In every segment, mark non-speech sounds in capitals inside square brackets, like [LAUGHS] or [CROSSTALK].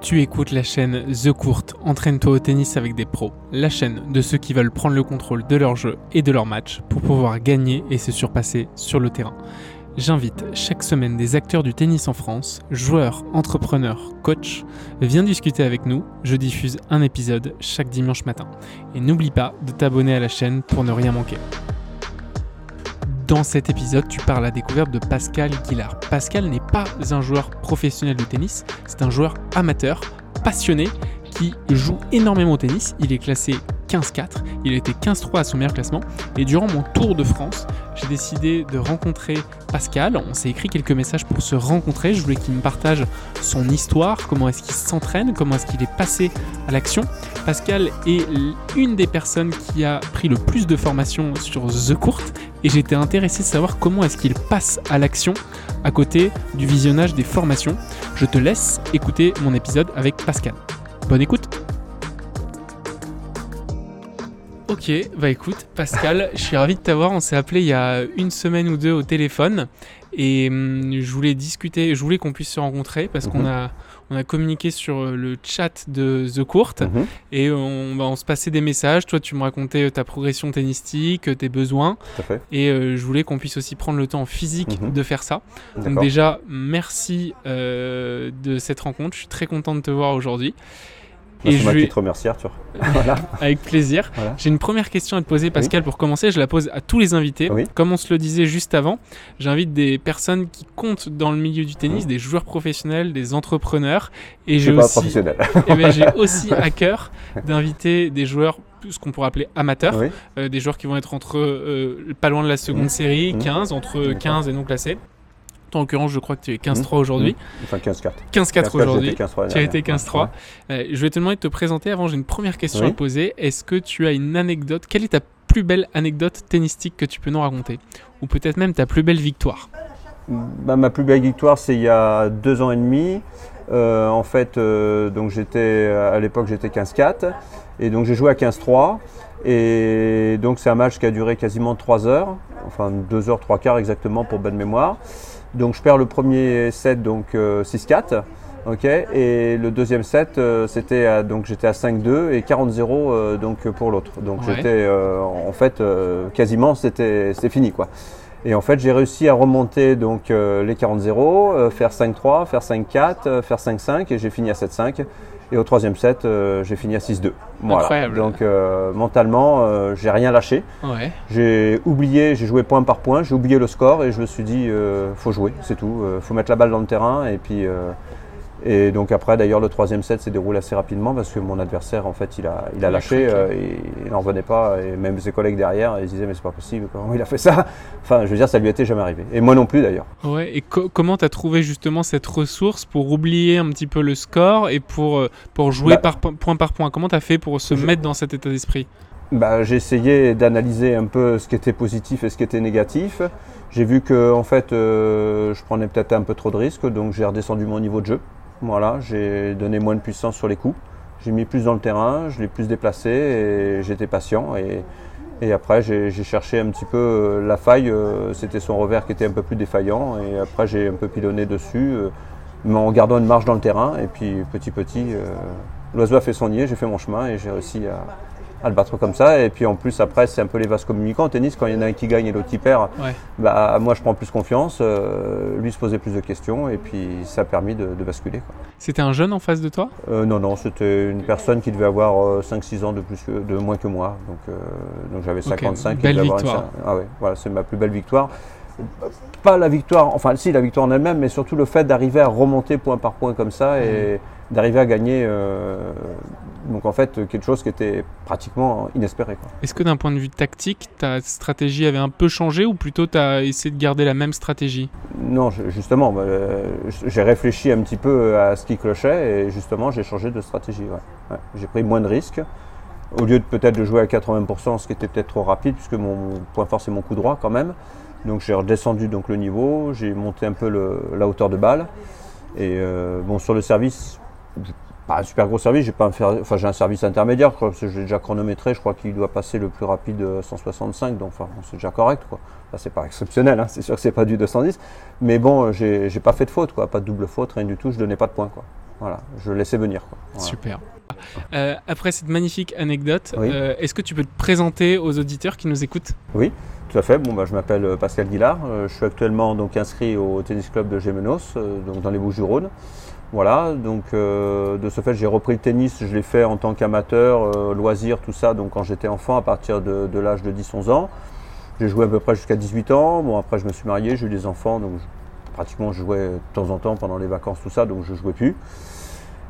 Tu écoutes la chaîne The Court, entraîne-toi au tennis avec des pros, la chaîne de ceux qui veulent prendre le contrôle de leur jeu et de leur match pour pouvoir gagner et se surpasser sur le terrain. J'invite chaque semaine des acteurs du tennis en France, joueurs, entrepreneurs, coachs, viens discuter avec nous, je diffuse un épisode chaque dimanche matin. Et n'oublie pas de t'abonner à la chaîne pour ne rien manquer. Dans cet épisode, tu parles à la découverte de Pascal Guillard. Pascal n'est pas un joueur professionnel de tennis, c'est un joueur amateur, passionné, qui joue énormément au tennis. Il est classé 15-4, il était 15-3 à son meilleur classement. Et durant mon tour de France, j'ai décidé de rencontrer Pascal. On s'est écrit quelques messages pour se rencontrer. Je voulais qu'il me partage son histoire, comment est-ce qu'il s'entraîne, comment est-ce qu'il est passé à l'action. Pascal est une des personnes qui a pris le plus de formation sur The Court et j'étais intéressé de savoir comment est-ce qu'il passe à l'action à côté du visionnage des formations. Je te laisse écouter mon épisode avec Pascal. Bonne écoute Ok, bah écoute, Pascal, je suis ravi de t'avoir. On s'est appelé il y a une semaine ou deux au téléphone et hum, je voulais discuter, je voulais qu'on puisse se rencontrer parce qu'on Mhm. a, on a communiqué sur euh, le chat de The Court Mhm. et on, bah, on se passait des messages. Toi, tu me racontais euh, ta progression tennistique, euh, tes besoins Tout à fait. et euh, je voulais qu'on puisse aussi prendre le temps physique Mhm. de faire ça. Donc déjà, merci euh, de cette rencontre. Je suis très content de te voir aujourd'hui. Bah, et c'est je vais- te remercie, Arthur. [LAUGHS] voilà. Avec plaisir. Voilà. J'ai une première question à te poser, Pascal, pour commencer. Je la pose à tous les invités. Oui. Comme on se le disait juste avant, j'invite des personnes qui comptent dans le milieu du tennis, des joueurs professionnels, des entrepreneurs. Et j'ai aussi, eh ben, j'ai [LAUGHS] aussi à cœur d'inviter des joueurs, ce qu'on pourrait appeler amateurs, oui. euh, des joueurs qui vont être entre euh, pas loin de la seconde Mhm. série, Mhm. 15, entre D'accord. 15 et non classés. En l'occurrence, je crois que tu es 15-3 aujourd'hui. Enfin, 15-4. 15-4 15-4, aujourd'hui. j'étais 15-3 Tu as été dernière. 15-3. Euh, je vais te demander de te présenter. Avant, j'ai une première question Oui. à te poser. Est-ce que tu as une anecdote? Quelle est ta plus belle anecdote tennistique que tu peux nous raconter? Ou peut-être même ta plus belle victoire? Bah, ma plus belle victoire, c'est il y a deux ans et demi. Euh, en fait, euh, donc j'étais à l'époque j'étais 15-4 et donc j'ai joué à 15-3 et donc c'est un match qui a duré quasiment 3 heures, enfin 2 heures 3 quarts exactement pour bonne mémoire. Donc je perds le premier set donc euh, 6-4. Ok, et le deuxième set, euh, c'était à- donc j'étais à 5-2 et 40-0 euh, donc pour l'autre. Donc Ouais. j'étais euh, en fait euh, quasiment c'était c'était fini quoi. Et en fait, j'ai réussi à remonter donc euh, les 40-0, euh, faire 5-3, faire 5-4, euh, faire 5-5 et j'ai fini à 7-5. Et au troisième set, euh, j'ai fini à 6-2. Voilà. Incroyable. Donc euh, mentalement, euh, j'ai rien lâché. Ouais. J'ai oublié, j'ai joué point par point, j'ai oublié le score et je me suis dit, euh, faut jouer, c'est tout. Faut mettre la balle dans le terrain et puis. Et donc après, d'ailleurs, le troisième set s'est déroulé assez rapidement parce que mon adversaire, en fait, il a, il a lâché, euh, et il n'en revenait pas. Et même ses collègues derrière, ils disaient, mais c'est pas possible, comment il a fait ça? Enfin, je veux dire, ça lui était jamais arrivé. Et moi non plus, d'ailleurs. Ouais. Et co- comment tu as trouvé justement cette ressource pour oublier un petit peu le score et pour, euh, pour jouer Bah. par po- point par point? Comment tu as fait pour se Je- mettre dans cet état d'esprit? Bah, j'ai essayé d'analyser un peu ce qui était positif et ce qui était négatif. J'ai vu que en fait, euh, je prenais peut-être un peu trop de risques, donc j'ai redescendu mon niveau de jeu. Voilà, j'ai donné moins de puissance sur les coups. J'ai mis plus dans le terrain, je l'ai plus déplacé et j'étais patient. Et, après, j'ai cherché un petit peu euh, la faille. euh, C'était son revers qui était un peu plus défaillant. Et après, j'ai un peu pilonné dessus, euh, mais en gardant une marge dans le terrain. Et puis, petit petit, euh, l'oiseau a fait son nier, j'ai fait mon chemin et j'ai réussi à, à le battre comme ça. Et puis en plus, après, c'est un peu les vases communicants en tennis. Quand il y en a un qui gagne et l'autre qui perd, Ouais. bah, moi je prends plus confiance, euh, lui se posait plus de questions et puis ça a permis de, de basculer. C'était un jeune en face de toi? Euh, non, non, c'était une personne qui devait avoir 5-6 ans de, plus que- de moins que moi. Donc, euh, donc j'avais 55. il belle avoir une victoire. cin- Ah ouais, voilà, c'est ma plus belle victoire. Pas la victoire, enfin si la victoire en elle-même, mais surtout le fait d'arriver à remonter point par point comme ça et d'arriver à gagner. euh, donc en fait quelque chose qui était pratiquement inespéré. Est-ce que d'un point de vue tactique, ta stratégie avait un peu changé ou plutôt tu as essayé de garder la même stratégie? Non, je- justement, bah, euh, j'ai réfléchi un petit peu à ce qui clochait et justement j'ai changé de stratégie. ouais. Ouais. J'ai pris moins de risques. Au lieu de peut-être de jouer à 80%, ce qui était peut-être trop rapide, puisque mon point fort c'est mon coup droit quand même. Donc j'ai redescendu donc le niveau, j'ai monté un peu le- la hauteur de balle. Et euh, bon sur le service, pas un super gros service, j'ai pas un, fer- enfin, j'ai un service intermédiaire, je crois, parce que j'ai déjà chronométré, je crois qu'il doit passer le plus rapide euh, 165, donc enfin, bon, c'est déjà correct. Quoi. Là, c'est pas [LAUGHS] exceptionnel, hein, c'est sûr que c'est pas du 210, mais bon, euh, j'ai pas fait de faute, quoi, pas de double faute, rien du tout, je donnais pas de points. Quoi. Voilà, je laissais venir. Quoi. Voilà. Super. Euh, après cette magnifique anecdote, Oui. euh, est-ce que tu peux te présenter aux auditeurs qui nous écoutent? Oui, tout à fait. Bon, bah, je m'appelle euh, Pascal Guillard. Euh, je suis actuellement donc inscrit au tennis club de Gémenos, euh, donc dans les Bouches-du-Rhône. Voilà, donc euh, de ce fait, j'ai repris le tennis. Je l'ai fait en tant qu'amateur, euh, loisir, tout ça. Donc quand j'étais enfant, à partir de, de l'âge de 10-11 ans, j'ai joué à peu près jusqu'à 18 ans. Bon, après, je me suis marié, j'ai eu des enfants, donc pratiquement, je jouais de temps en temps pendant les vacances, tout ça. Donc je jouais plus.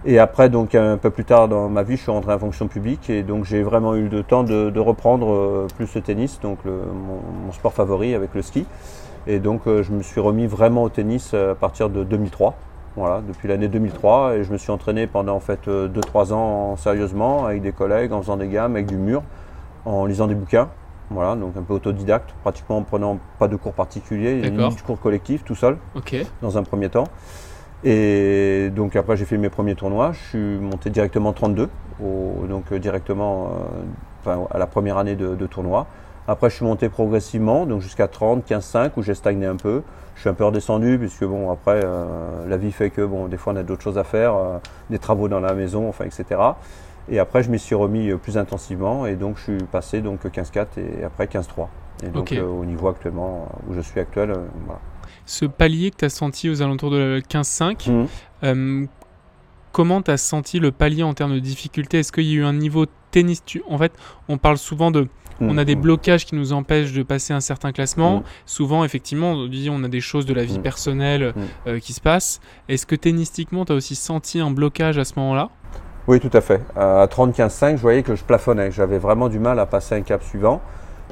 Et après, donc un peu plus tard dans ma vie, je suis rentré en fonction publique et donc j'ai vraiment eu le temps de, de reprendre euh, plus le tennis, donc le- mon, mon sport favori avec le ski. Et donc euh, je me suis remis vraiment au tennis euh, à partir de 2003. Voilà, depuis l'année 2003 et je me suis entraîné pendant en fait 2-3 ans sérieusement avec des collègues, en faisant des gammes, avec du mur, en lisant des bouquins. Voilà, donc un peu autodidacte, pratiquement en prenant pas de cours particuliers, de cours collectifs, tout seul dans un premier temps. Et donc après j'ai fait mes premiers tournois, je suis monté directement 32, au- donc euh, directement euh, enfin, à la première année de, de tournoi. Après je suis monté progressivement, donc jusqu'à 30, 15, 5 où j'ai stagné un peu. Je suis un peu redescendu puisque bon après euh, la vie fait que bon des fois on a d'autres choses à faire, euh, des travaux dans la maison, enfin etc. Et après je m'y suis remis euh, plus intensivement et donc je suis passé donc 15-4 et après 15-3. Et donc euh, au niveau actuellement où je suis actuel, voilà. Ce palier que tu as senti aux alentours de 15-5, Mhm. euh, comment tu as senti le palier en termes de difficulté? Est-ce qu'il y a eu un niveau tennis? Tu- En fait, on parle souvent de. On a des Mhm. blocages qui nous empêchent de passer un certain classement. Mhm. Souvent, effectivement, on dit on a des choses de la vie personnelle euh, qui se passent. Est-ce que tennistiquement, tu as aussi senti un blocage à ce moment-là? Oui, tout à fait. À 30-15-5, je voyais que je plafonnais. J'avais vraiment du mal à passer un cap suivant.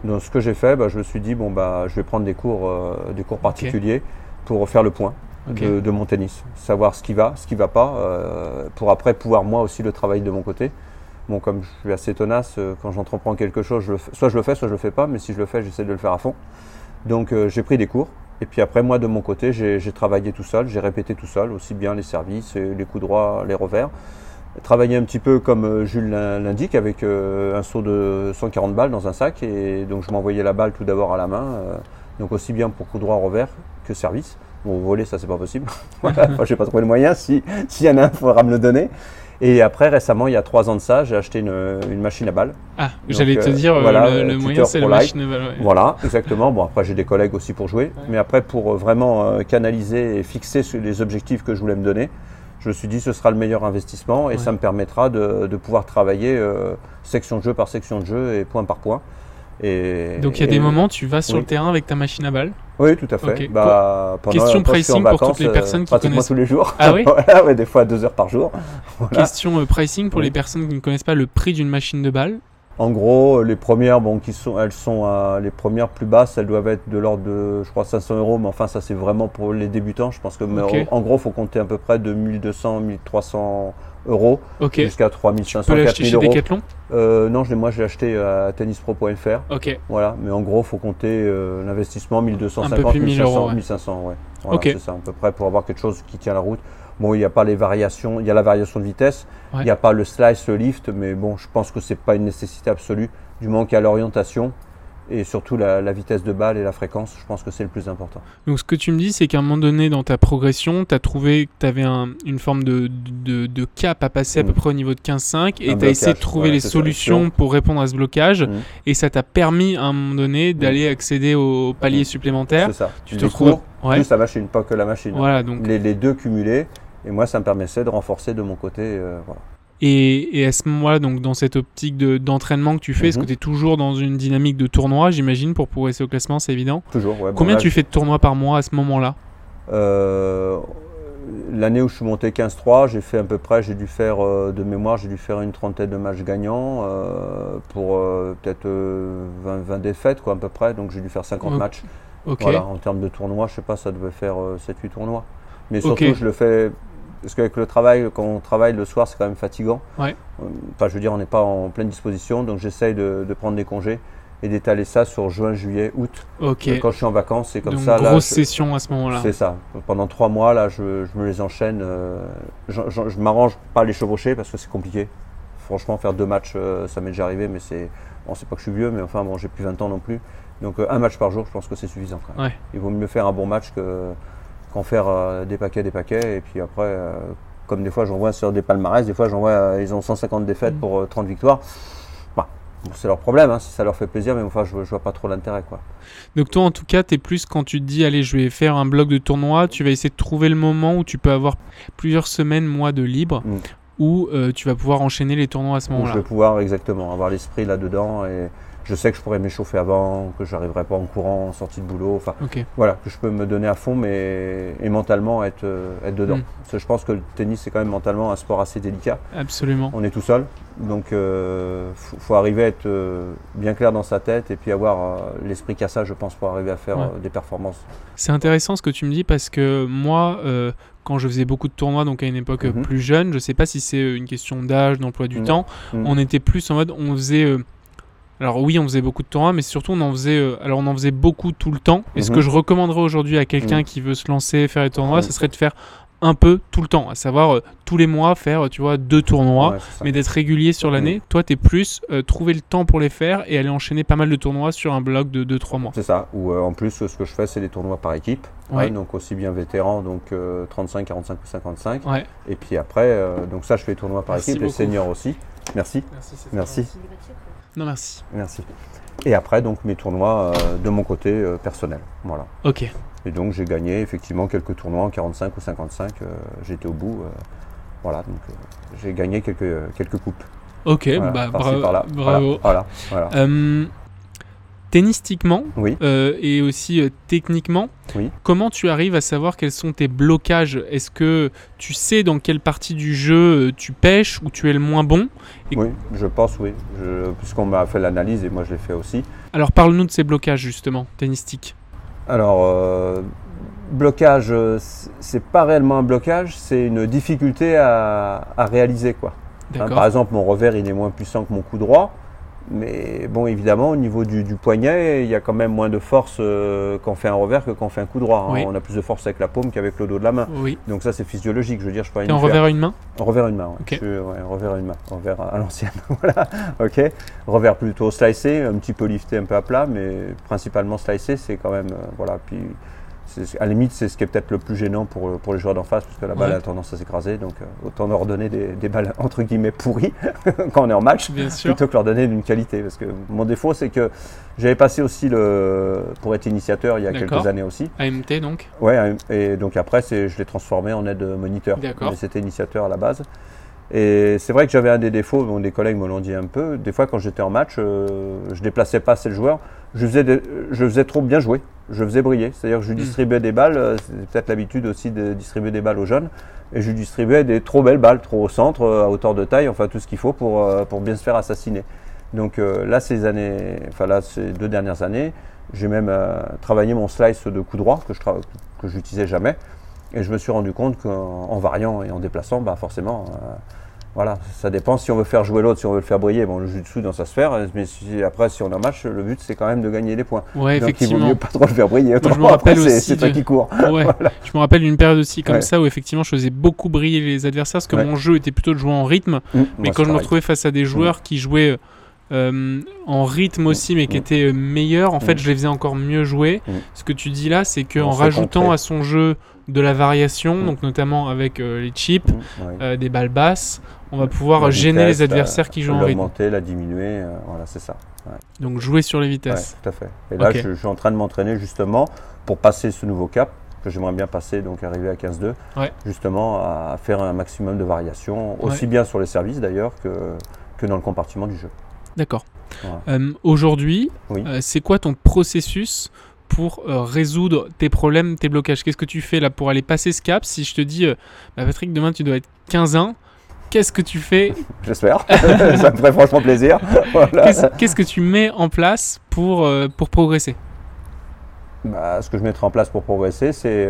Donc, ce que j'ai fait, bah, je me suis dit, bon, bah, je vais prendre des cours, euh, des cours particuliers pour faire le point de, de mon tennis. Savoir ce qui va, ce qui va pas, euh, pour après pouvoir moi aussi le travailler de mon côté. Bon, comme je suis assez tenace, euh, quand j'entreprends quelque chose, soit je le fais, soit je le fais pas, mais si je le fais, j'essaie de le faire à fond. Donc, euh, j'ai pris des cours. Et puis après, moi, de mon côté, j'ai travaillé tout seul, j'ai répété tout seul, aussi bien les services, les coups droits, les revers. Travailler un petit peu comme euh, Jules l'in- l'indique, avec un saut de 140 balles dans un sac. Et donc, je m'envoyais la balle tout d'abord à la main. donc, aussi bien pour coup droit, revers que service. Bon, voler, ça, c'est pas possible. [LAUGHS] moi, j'ai pas trouvé le moyen. Si- S'il y en a un, il faudra me le donner. Et après, récemment, il y a trois ans de ça, j'ai acheté une, une machine à balles. Ah, j'allais te euh, dire, euh, voilà, le, moyen, c'est la machine. à balle, ouais. Voilà, exactement. Bon, après, j'ai des collègues aussi pour jouer. Mais après, pour euh, vraiment euh, canaliser et fixer sur les objectifs que je voulais me donner, je me suis dit ce sera le meilleur investissement et Ouais. ça me permettra de, de pouvoir travailler euh, section de jeu par section de jeu et point par point. Et, Donc il y a et- des moments, tu vas sur oui. le terrain avec ta machine à balles. Oui, tout à fait. Bah, pendant- Question pricing pour toutes les euh, personnes qui pratiquement connaissent. tous les jours. Ah oui [LAUGHS] Voilà, ouais, des fois deux heures par jour. [LAUGHS] Voilà. Question euh, pricing pour Oui. les personnes qui ne connaissent pas le prix d'une machine de balle. En gros, les premières, bon, qui sont, elles sont à- les premières plus basses, elles doivent être de l'ordre de, je crois, 500 euros. Mais enfin, ça, c'est vraiment pour les débutants. Je pense que, mais Ok. en, en gros, faut compter à peu près de 1200, 1300 euros Ok. jusqu'à Tu 3500, peux l'acheter 4000 chez euros. Decathlon? Euh, non, je moi, je l'ai acheté à tennispro.fr. Ok. Voilà. Mais en gros, faut compter euh, l'investissement 1250, plus 1000 1500, euros, ouais. 1500, ouais. Voilà, c'est ça, à peu près pour avoir quelque chose qui tient la route. Bon, il n'y a pas les variations, il y a la variation de vitesse, il Ouais. n'y a pas le slice, le lift, mais bon, je pense que c'est pas une nécessité absolue, du moment qu'il y a l'orientation et surtout la, la vitesse de balle et la fréquence, je pense que c'est le plus important. Donc ce que tu me dis, c'est qu'à un moment donné dans ta progression, tu as trouvé que tu avais une forme de, de, de cap à passer à Mm. peu près au niveau de 15-5 et tu as essayé de trouver les solutions pour répondre à ce blocage Mm. et ça t'a permis à un moment donné d'aller accéder au palier Mm. supplémentaire. C'est ça. Tu te retrouves. Ouais. plus la machine, pas que la machine. Voilà donc. Les, les deux cumulés, et moi, ça me permettait de renforcer de mon côté. euh, voilà. Et, et à ce moment-là, donc dans cette optique de- d'entraînement que tu fais, est-ce que Mhm. tu es toujours dans une dynamique de tournoi, j'imagine, pour progresser au classement, c'est évident? Toujours. ouais. Bon, Combien là, tu fais de tournois par mois à ce moment-là? Euh, L'année où je suis monté 15-3, j'ai fait à peu près, j'ai dû faire euh, de mémoire, j'ai dû faire une trentaine de matchs gagnants euh, pour peut-être euh, 20, 20 défaites quoi à peu près, donc j'ai dû faire 50 Ok. matchs. Voilà, en termes de tournois, je sais pas, ça devait faire euh, 7-8 tournois. Mais surtout, je le fais parce qu'avec le travail, quand on travaille le soir, c'est quand même fatigant. Ouais. Euh, Enfin, je veux dire, on n'est pas en pleine disposition, donc j'essaye de, de prendre des congés et d'étaler ça sur juin, juillet, août. Ok. Quand je suis en vacances, c'est comme donc ça. là, grosse je- session à ce moment-là. c'est ça. Pendant trois mois, là, je, je me les enchaîne. euh, je je- je m'arrange pas à les chevaucher parce que c'est compliqué. Franchement, faire deux matchs, euh, ça m'est déjà arrivé, mais c'est. Bon, c'est pas que je suis vieux, mais enfin, bon, j'ai plus 20 ans non plus. Donc, euh, un match par jour, je pense que c'est suffisant. Quand même. Ouais. Il vaut mieux faire un bon match que qu'en faire euh, des paquets, des paquets. Et puis après, euh, comme des fois j'en vois sur des palmarès, des fois j'en vois, euh, ils ont 150 défaites Mm. pour euh, 30 victoires. Bah, bon, c'est leur problème, hein, si ça leur fait plaisir, mais enfin, je, je vois pas trop l'intérêt. quoi. Donc toi, en tout cas, t'es plus quand tu te dis, allez, je vais faire un bloc de tournoi, tu vas essayer de trouver le moment où tu peux avoir plusieurs semaines, mois de libre, Mm. où euh, tu vas pouvoir enchaîner les tournois à ce Donc, je moment-là. vais pouvoir exactement avoir l'esprit là-dedans et je sais que je pourrais m'échauffer avant, que j'arriverai pas en courant, en sortie de boulot. Enfin, voilà, que je peux me donner à fond, mais et mentalement être, euh, être dedans. Mm. Parce que je pense que le tennis, c'est quand même mentalement un sport assez délicat. Absolument. On est tout seul, donc euh, faut, faut arriver à être euh, bien clair dans sa tête et puis avoir euh, l'esprit cassage, je pense, pour arriver à faire Ouais. euh, des performances. C'est intéressant ce que tu me dis parce que moi, quand je faisais beaucoup de tournois, donc à une époque Mhm. plus jeune, je sais pas si c'est une question d'âge, d'emploi du Mhm. temps, Mhm. on était plus en mode, on faisait. Alors oui, on faisait beaucoup de tournois, mais surtout on en faisait. euh, alors on en faisait beaucoup tout le temps. Et ce Mhm. que je recommanderais aujourd'hui à quelqu'un Mhm. qui veut se lancer, faire des tournois, Mhm. ce serait de faire un peu tout le temps, à savoir euh, tous les mois faire, euh, tu vois, deux tournois. Ouais. Mais d'être régulier sur l'année, toi t'es plus euh, trouver le temps pour les faire et aller enchaîner pas mal de tournois sur un bloc de 2-3 mois. C'est ça. Ou euh, en plus, ce que je fais, c'est des tournois par équipe. Ouais. donc aussi bien vétérans, donc euh, 35, 45 ou 55. Ouais. Et puis après, donc ça, je fais les tournois par Merci équipe, les beaucoup. seniors aussi. Merci, merci, Non merci. merci. Et après, donc mes tournois euh, de mon côté euh, personnel. Voilà. Ok. Et donc j'ai gagné effectivement quelques tournois en 45 ou 55. euh, J'étais au bout. voilà, donc j'ai gagné quelques, quelques coupes. Ok, Voilà, bah bra- bravo. Voilà, voilà, voilà. Tennistiquement Oui. euh, et aussi euh, techniquement, Oui. comment tu arrives à savoir quels sont tes blocages? Est-ce que tu sais dans quelle partie du jeu euh, tu pêches ou tu es le moins bon? Et- Oui, je pense, oui. Je- Puisqu'on m'a fait l'analyse et moi je l'ai fait aussi. Alors parle-nous de ces blocages justement, tennistiques. Alors, euh, blocage, c'est pas réellement un blocage, c'est une difficulté à, à réaliser. Quoi. Hein, par exemple, mon revers, il est moins puissant que mon coup droit. Mais bon, évidemment, au niveau du, du poignet, il y a quand même moins de force euh, quand on fait un revers que quand on fait un coup droit. hein. Oui. On a plus de force avec la paume qu'avec le dos de la main. Oui. Donc ça, c'est physiologique. Je veux dire, je peux rien y faire. revers à une main? Revers à une main, ouais. Ok. Je suis, ouais, revers à une main, revers à, l'ancienne. [LAUGHS] voilà, ok. Revers plutôt slicé, un petit peu lifté, un peu à plat, mais principalement slicé, c'est quand même, euh, voilà. Puis, à la limite, c'est ce qui est peut-être le plus gênant pour, euh, pour les joueurs d'en face, parce que la balle Ouais. a tendance à s'écraser, donc euh, autant leur donner des, des balles [LAUGHS] entre guillemets pourries [LAUGHS] quand on est en match, Bien sûr. plutôt que leur donner d'une qualité. Parce que mon défaut, c'est que j'avais passé aussi le, pour être initiateur il y a quelques années aussi. AMT donc Ouais, et donc après, je l'ai transformé en aide moniteur. D'accord. C'était initiateur à la base. Et c'est vrai que j'avais un des défauts, bon, des collègues me l'ont dit un peu. Des fois, quand j'étais en match, euh, je déplaçais pas assez le joueur. Je faisais, je faisais trop bien jouer. Je faisais briller. C'est-à-dire que je lui Mm. distribuais des balles. euh, C'est peut-être l'habitude aussi de distribuer des balles aux jeunes. Et je distribuais des trop belles balles, trop au centre, euh, à hauteur de taille, enfin tout ce qu'il faut pour, euh, pour bien se faire assassiner. Donc euh, là, ces années, enfin là, ces deux dernières années, j'ai même euh, travaillé mon slice de coup droit que je que j'utilisais jamais. Et je me suis rendu compte qu'en en variant et en déplaçant, bah forcément, euh, voilà, ça dépend si on veut faire jouer l'autre, si on veut le faire briller. Bon, le jeu dessous dans sa sphère, mais si- après, si on est en match, le but c'est quand même de gagner des points. Ouais, Donc il vaut effectivement. mieux pas trop le faire briller. je me Autrement, après, rappelle c'est toi de- qui cours. Ouais, [LAUGHS] je me rappelle une période aussi comme Ouais. ça où effectivement je faisais beaucoup briller les adversaires parce que Ouais. mon jeu était plutôt de jouer en rythme. Mmh, Mais moi, quand je me retrouvais face à des joueurs qui jouaient euh, en rythme aussi, mais qui Mm. étaient euh, meilleurs, en fait, je les faisais encore mieux jouer. Ce que tu dis là, c'est qu'en rajoutant à son jeu de la variation, donc notamment avec euh, les chips, euh, des balles basses, on va pouvoir La gêner vitesse, les adversaires qui jouent en rythme. L'augmenter, la diminuer, euh, voilà, c'est ça. Ouais. Donc jouer sur les Ouais, vitesses. tout à fait. Et là, je, je suis en train de m'entraîner justement pour passer ce nouveau cap que j'aimerais bien passer, donc arriver à 15-2, Ouais. justement à faire un maximum de variations, aussi bien sur les services d'ailleurs que, que dans le compartiment du jeu. D'accord. Euh, Aujourd'hui, Oui. euh, c'est quoi ton processus pour euh, résoudre tes problèmes, tes blocages Qu'est-ce que tu fais là pour aller passer ce cap Si je te dis, euh, bah, Patrick, demain tu dois être 15-1, qu'est-ce que tu fais J'espère. [LAUGHS] ça me ferait franchement plaisir. [LAUGHS] Voilà. Qu'est-ce que tu mets en place pour, euh, pour progresser Bah, ce que je mettrai en place pour progresser, c'est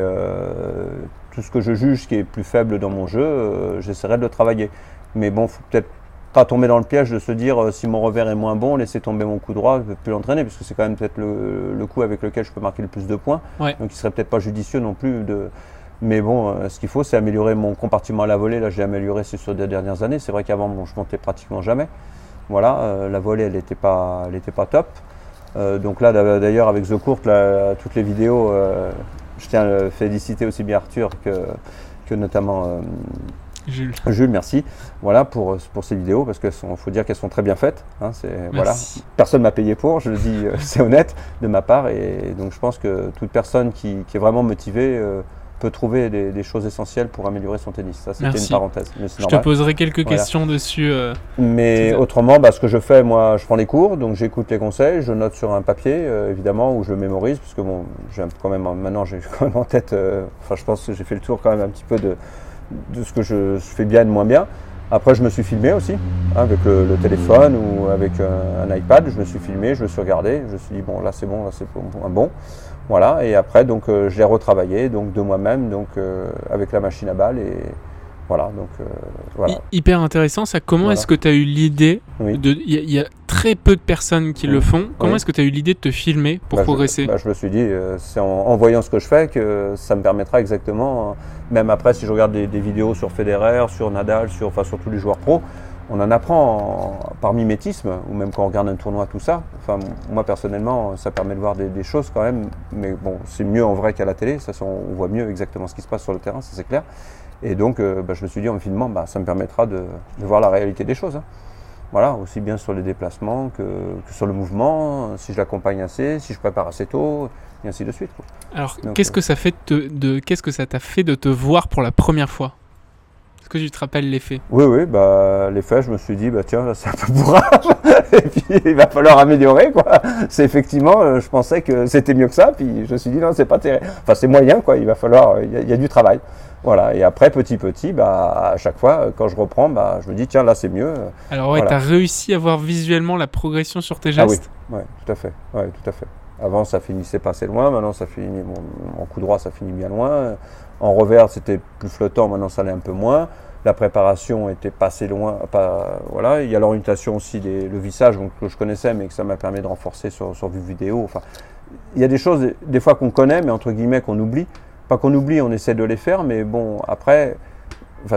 tout ce que je juge qui est plus faible dans mon jeu, j'essaierai de le travailler. Mais bon, faut peut-être pas tomber dans le piège de se dire euh, si mon revers est moins bon, laisser tomber mon coup droit, je ne peux plus l'entraîner, parce que c'est quand même peut-être le, le coup avec lequel je peux marquer le plus de points. Ouais. Donc il serait peut-être pas judicieux non plus de. Mais bon, euh, ce qu'il faut, c'est améliorer mon compartiment à la volée. Là, j'ai amélioré c'est sur les dernières années. C'est vrai qu'avant, bon, je montais pratiquement jamais. Voilà, euh, la volée, elle n'était pas, elle était pas top. Euh, donc là, d'a- d'ailleurs, avec The Court, là, toutes les vidéos, euh, je tiens à féliciter aussi bien Arthur que, que notamment Jules. Jules, merci. Voilà pour, pour ces vidéos parce qu'il faut dire qu'elles sont très bien faites. hein, voilà. Personne m'a payé pour, je le dis, euh, c'est honnête de ma part. Et donc je pense que toute personne qui, qui est vraiment motivée euh, peut trouver des, des choses essentielles pour améliorer son tennis. Ça, c'était une parenthèse. Mais Je te poserai quelques Voilà. questions dessus. euh, Mais autrement, bah, ce que je fais, moi, je prends les cours, donc j'écoute les conseils, je note sur un papier, euh, évidemment, où je le mémorise, parce que bon, j'ai quand même, maintenant, j'ai [LAUGHS] quand même en tête, euh, enfin, je pense que j'ai fait le tour quand même un petit peu de, de ce que je, fais bien et de moins bien. Après, je me suis filmé aussi, hein, avec le, téléphone ou avec un, un iPad, je me suis filmé, je me suis regardé, je me suis dit, bon, là, c'est bon, là, c'est bon, un bon. Voilà, et après, donc, euh, je l'ai retravaillé, donc, de moi-même, donc, euh, avec la machine à balles, et voilà, donc, euh, voilà. hy- Hyper intéressant, ça. Comment Voilà. est-ce que tu as eu l'idée Oui. de. Il y, y a très peu de personnes qui le font. Comment Oui. est-ce que tu as eu l'idée de te filmer pour Bah, je- progresser? bah, je, me suis dit, euh, c'est en, en voyant ce que je fais que ça me permettra exactement, euh, même après si je regarde des, des vidéos sur Federer, sur Nadal, sur, enfin, sur tous les joueurs pros, on en apprend en- par mimétisme, ou même quand on regarde un tournoi, tout ça. Enfin, moi personnellement, ça permet de voir des, des choses quand même, mais bon, c'est mieux en vrai qu'à la télé, ça, on voit mieux exactement ce qui se passe sur le terrain, ça c'est clair. Et donc, euh, bah, je me suis dit en filmant, bah, ça me permettra de, de voir la réalité des choses. hein. Voilà, aussi bien sur les déplacements que, que sur le mouvement, si je l'accompagne assez, si je prépare assez tôt, et ainsi de suite. quoi. Alors, Donc, qu'est-ce euh, que ça fait de, de- qu'est-ce que ça t'a fait de te voir pour la première fois? Est-ce que tu te rappelles l'effet? Oui, oui, bah, les faits, je me suis dit, bah, tiens, c'est un peu bourrage, [LAUGHS] et puis il va falloir améliorer, quoi. C'est effectivement, euh, je pensais que c'était mieux que ça, puis je me suis dit, non, c'est pas terrible. Enfin, c'est moyen, quoi, il va falloir, il y, a- il y a du travail. Voilà, et après, petit, petit, bah, à chaque fois, euh, quand je reprends, bah, je me dis, tiens, là, c'est mieux. Alors ouais, Voilà. t'as réussi à voir visuellement la progression sur tes Ah oui, gestes. ouais, tout à fait. Ouais, tout à fait. Avant, ça finissait pas assez loin. Maintenant, ça finit. Mon, coup droit, ça finit bien loin. En revers, c'était plus flottant. Maintenant, ça allait un peu moins. La préparation était pas assez loin. Pas, voilà. Il y a l'orientation aussi, des, le vissage donc, que je connaissais, mais que ça m'a permis de renforcer sur, sur vue vidéo. Enfin, il y a des choses, des- des fois qu'on connaît, mais entre guillemets qu'on oublie. Pas qu'on oublie, on essaie de les faire, mais bon, après,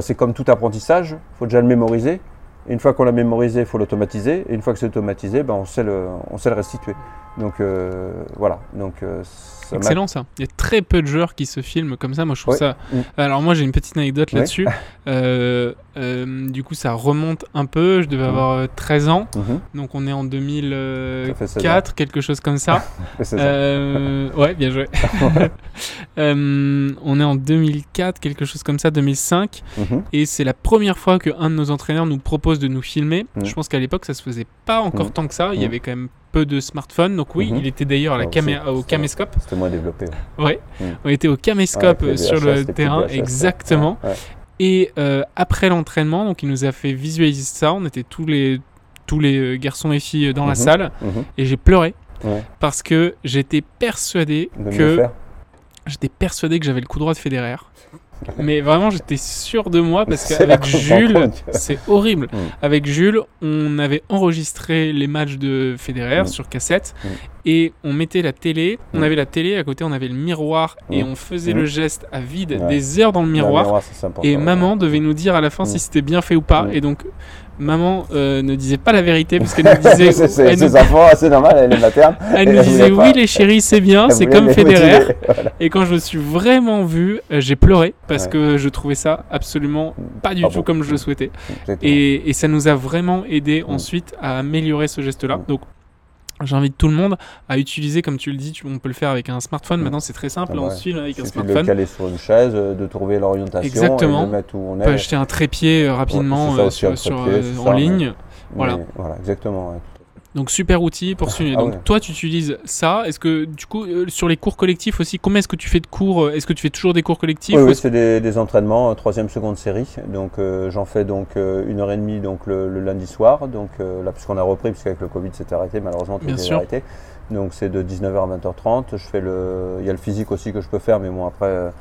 c'est comme tout apprentissage. Il faut déjà le mémoriser. Et une fois qu'on l'a mémorisé, il faut l'automatiser. Et une fois que c'est automatisé, ben, on, sait le, on sait le restituer. Donc euh, voilà. Donc, euh, ça Excellent ça. Il y a très peu de joueurs qui se filment comme ça. Moi, je trouve ça. Mm. Alors moi, j'ai une petite anecdote là-dessus. [LAUGHS] Euh, euh, du coup, ça remonte un peu. Je devais Mm. avoir euh, 13 ans. Mhm. Donc, on est en Ça fait 16 2004, quelque chose comme ça. [LAUGHS] Ouais, bien joué. [LAUGHS] On est en 2004, quelque chose comme ça, 2005. Mhm. Et c'est la première fois qu'un de nos entraîneurs nous propose de nous filmer. Mhm. Je pense qu'à l'époque, ça se faisait pas encore tant que ça. Il y avait quand même peu de smartphones. Donc oui, Mhm. il était d'ailleurs la caméra, au caméscope. C'était moins développé. ouais. Ouais, Mhm. on était au caméscope sur le terrain, exactement. Ouais. Et euh, après l'entraînement, donc il nous a fait visualiser ça. On était tous les tous les euh, garçons et filles dans la Mhm. salle Mhm. et j'ai pleuré Ouais. parce que j'étais persuadé De que j'étais persuadé que j'avais le coup droit de Federer. Mais vraiment, j'étais sûr de moi parce qu'avec Jules, c'est horrible. [LAUGHS] Mm. Avec Jules, on avait enregistré les matchs de Federer Mm. sur cassette Mm. et on mettait la télé. On avait la télé, à côté, on avait le miroir et on faisait le geste à vide Ouais. des heures dans le Le miroir. Et maman devait nous dire à la fin si c'était bien fait ou pas. Et donc, maman euh, ne disait pas la vérité parce qu'elle nous [LAUGHS] disait, c'est nous, enfants, c'est normal, elle est materne. [LAUGHS] elle nous disait oui pas. les chéris c'est bien, c'est comme Federer. [LAUGHS] Voilà. Et quand je me suis vraiment vu, euh, j'ai pleuré parce Ouais. que je trouvais ça absolument pas du Pas tout bon. comme je le souhaitais. Et ça nous a vraiment aidé Mm. ensuite à améliorer ce geste-là. Mm. Donc j'invite tout le monde à utiliser, comme tu le dis, tu- on peut le faire avec un smartphone. Maintenant c'est très simple, Ah on ouais. se filme avec un suffit de le smartphone. caler sur une chaise, euh, de trouver l'orientation, Exactement. et de le mettre où on On peut acheter un trépied euh, rapidement euh, sur, sur, trépied, en ça, mais- ligne. voilà. Voilà, exactement. ouais. Donc super outil pour [LAUGHS] suivre. Ah Donc ouais. toi tu utilises ça. Est-ce que du coup euh, sur les cours collectifs aussi, combien est-ce que tu fais de cours euh, Est-ce que tu fais toujours des cours collectifs Oui, ou oui, c'est des, des entraînements, euh, troisième, seconde série. Donc euh, j'en fais donc euh, une heure et demie donc le, le lundi soir. Donc là, puisqu'on a repris, puisqu'avec le Covid c'était arrêté, malheureusement tout est arrêté. Donc c'est de 19h à 20h30. Je fais le, il y a le physique aussi que je peux faire, mais bon après,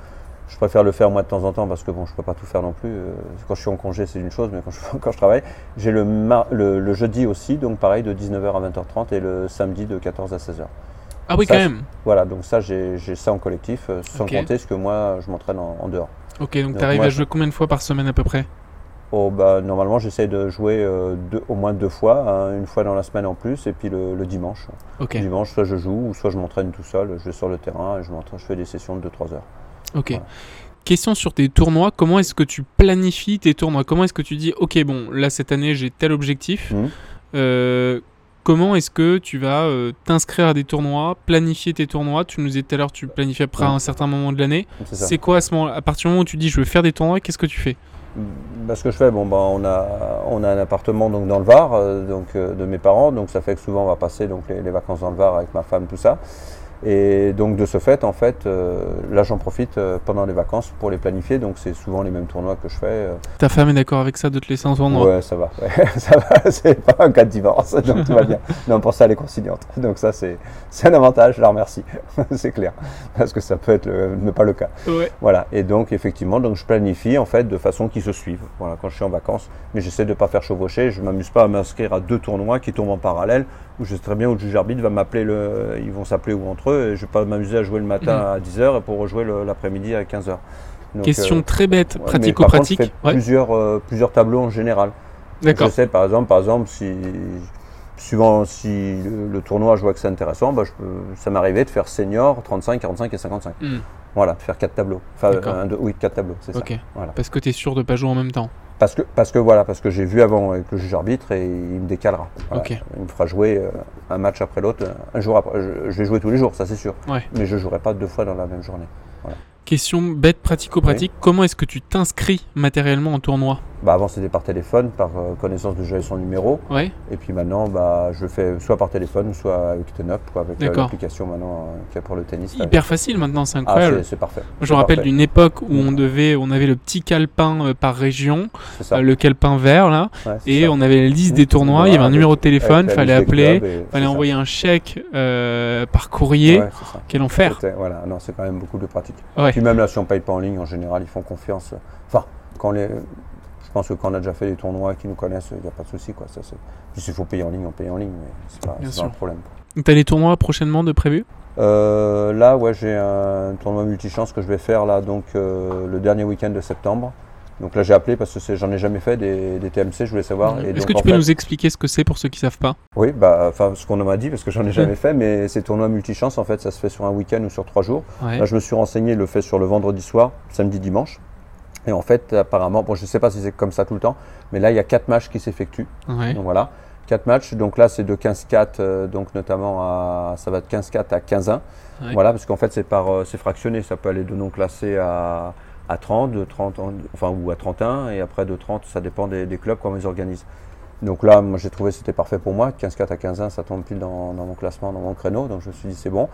je préfère le faire moi de temps en temps parce que bon, je peux pas tout faire non plus. Euh, Quand je suis en congé, c'est une chose, mais quand je, [LAUGHS] quand je travaille, j'ai le, mar- le, le jeudi aussi, donc pareil de 19h à 20h30 et le samedi de 14 à 16h. Ah oui ça, quand même. Voilà, donc ça j'ai ça en collectif, euh, sans compter ce que moi je m'entraîne en, en dehors. Ok donc Donc t'arrives moi, à jouer combien de fois par semaine à peu près? Oh, bah, normalement, j'essaie de jouer euh, deux- au moins deux fois, hein, une fois dans la semaine en plus, et puis le, le dimanche. Le dimanche, soit je joue, ou soit je m'entraîne tout seul, je vais sur le terrain et je, je fais des sessions de 2-3 heures. Ok. Voilà. question sur tes tournois. Comment est-ce que tu planifies tes tournois? Comment est-ce que tu dis, ok, bon, là cette année j'ai tel objectif. Mhm. Euh, comment est-ce que tu vas euh, t'inscrire à des tournois, planifier tes tournois? Tu nous disais tout à l'heure, tu planifies après Ouais. un certain moment de l'année. C'est quoi à ce moment À partir du moment où tu dis, je veux faire des tournois, qu'est-ce que tu fais? Bah, ce que je fais, bon, bah, on, a, on a un appartement donc, dans le Var euh, donc, euh, de mes parents, donc ça fait que souvent on va passer donc, les, les vacances dans le Var avec ma femme, tout ça. Et donc de ce fait, en fait, euh, là j'en profite euh, pendant les vacances pour les planifier, donc c'est souvent les mêmes tournois que je fais. euh. Ta femme est d'accord avec ça de te laisser en tournoi? Ouais, ça va, [LAUGHS] ouais, ça va, [LAUGHS] c'est pas un cas de divorce, [LAUGHS] donc tout va bien. Non, pour ça elle est conciliante, donc ça c'est c'est un avantage, je la remercie, c'est clair, parce que ça peut être le- ne pas le cas. Ouais. Voilà, et donc effectivement, donc je planifie en fait de façon qu'ils se suivent. Voilà, quand je suis en vacances, mais j'essaie de ne pas faire chevaucher. Je m'amuse pas à m'inscrire à deux tournois qui tournent en parallèle, où je sais très bien où le juge arbitre va m'appeler le, ils vont s'appeler ou entre eux, et je vais pas m'amuser à jouer le matin à 10h et pour rejouer l'après-midi à 15h. Donc, Question euh, très bête, ouais, pratico-pratique. Ouais, plusieurs, euh, plusieurs tableaux en général. d'accord. Je sais par exemple, par exemple, si suivant si le, le tournoi je vois que c'est intéressant, bah, je ça m'arrivait de faire senior 35, 45 et 55. Hmm, Voilà, de faire quatre tableaux. Enfin, un, deux- oui, quatre tableaux, c'est ça. Voilà. Parce que tu es sûr de pas jouer en même temps. Parce que, parce que voilà, parce que j'ai vu avant avec le juge arbitre et il me décalera. Voilà. Il me fera jouer euh, un match après l'autre, un jour après. Je, je vais jouer tous les jours, ça c'est sûr. Ouais. Mais je jouerai pas deux fois dans la même journée. Question bête pratico-pratique. Comment est-ce que tu t'inscris matériellement en tournoi? Bah avant c'était par téléphone, par euh, connaissance de jeu et son numéro. Ouais. Et puis maintenant, bah, je le fais soit par téléphone, soit avec TenUp, avec euh, l'application maintenant euh, qu'il y a pour le tennis. Hyper facile maintenant, c'est Ah, incroyable. c'est- c'est parfait. Je me rappelle d'une époque où on devait, on avait le petit calepin euh, par région, euh, le calepin vert là, Ouais, et ça. on avait la liste Mmh. des tournois. Il y avait un numéro de téléphone, fallait appeler, fallait ça. envoyer un chèque par courrier. Quel enfer. Voilà, non, c'est quand même beaucoup plus pratique. Puis même là, si on paye pas en ligne, en général, ils font confiance. Enfin, quand les, je pense que quand on a déjà fait des tournois qui nous connaissent, il n'y a pas de souci, quoi. Ça, s'il faut payer en ligne, on paye en ligne, mais c'est pas, pas un problème. Donc, T'as les tournois prochainement de prévu Euh, là, ouais, j'ai un tournoi multichance que je vais faire là, donc euh, le dernier week-end de septembre. Donc là, j'ai appelé parce que j'en ai jamais fait des, des TMC, je voulais savoir. Et Est-ce que tu peux fait- nous expliquer ce que c'est pour ceux qui savent pas? Oui, bah, ce qu'on m'a dit parce que j'en ai [LAUGHS] jamais fait, mais ces tournois multichance, en fait, ça se fait sur un week-end ou sur trois jours. Ouais. Là, je me suis renseigné, il le fait sur le vendredi soir, samedi, dimanche. Et en fait, apparemment, bon, je ne sais pas si c'est comme ça tout le temps, mais là, il y a quatre matchs qui s'effectuent. Ouais. Donc voilà, quatre matchs. Donc là, c'est de 15-4, euh, donc notamment à, ça va de 15-4 à 15-1. Ouais. Voilà, parce qu'en fait, c'est par, euh, c'est fractionné. Ça peut aller de non classé à, à 30, de 30, en- enfin, ou à 31, et après de 30, ça dépend des, des clubs, comment ils organisent. Donc là, moi, j'ai trouvé que c'était parfait pour moi. 15-4 à 15-1, ça tombe pile dans, dans mon classement, dans mon créneau. Donc je me suis dit, c'est bon.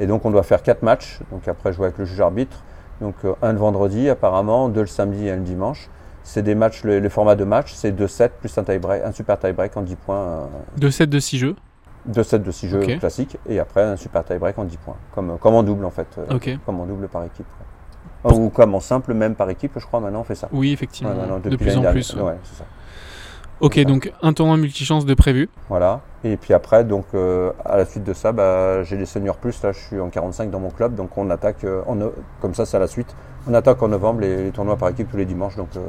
Et donc, on doit faire quatre matchs. Donc après, jouer avec le juge arbitre. Donc euh, un le vendredi, apparemment, deux le samedi et un le dimanche. C'est des matchs, le, le format de match, c'est 2-7 plus un, tie break, un super tie-break en 10 points. euh, 2 sets de 6 jeux. 2-7 de 6 jeux Ok. classiques. Et après, un super tie-break en 10 points. Comme, comme en double, en fait. euh, Ok. Comme en double par équipe. ouais. Ou comme en simple, même par équipe, je crois, maintenant on fait ça. Oui, effectivement. Ouais, de plus en plus. Ouais, c'est ça. Ok, donc un tournoi multichance de prévu. Voilà. Et puis après, donc, euh, à la suite de ça, bah, j'ai les seniors plus. Là, je suis en 45 dans mon club. Donc, on attaque, euh, en comme ça, c'est à la suite. On attaque en novembre les, les tournois par équipe tous les dimanches. Donc, euh,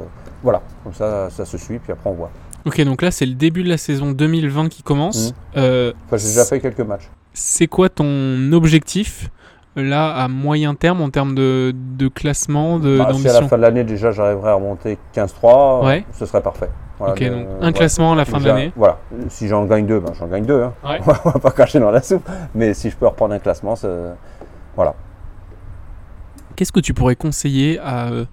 voilà. Comme ça, ça se suit. Puis après, on voit. Ok, donc là c'est le début de la saison 2020 qui commence. Mmh. Enfin, j'ai déjà fait quelques matchs. c'est quoi ton objectif là à moyen terme en termes de, de classement, de- Bah, si à la fin de l'année, déjà, j'arriverai à remonter 15-3, Ouais. ce serait parfait. Voilà, Ok, le- donc un classement à la fin de l'année. Voilà. Si j'en gagne deux, ben, j'en gagne deux. Hein. Ouais. [LAUGHS] on va pas cracher dans la soupe. Mais si je peux reprendre un classement, voilà. Qu'est-ce que tu pourrais conseiller à, euh,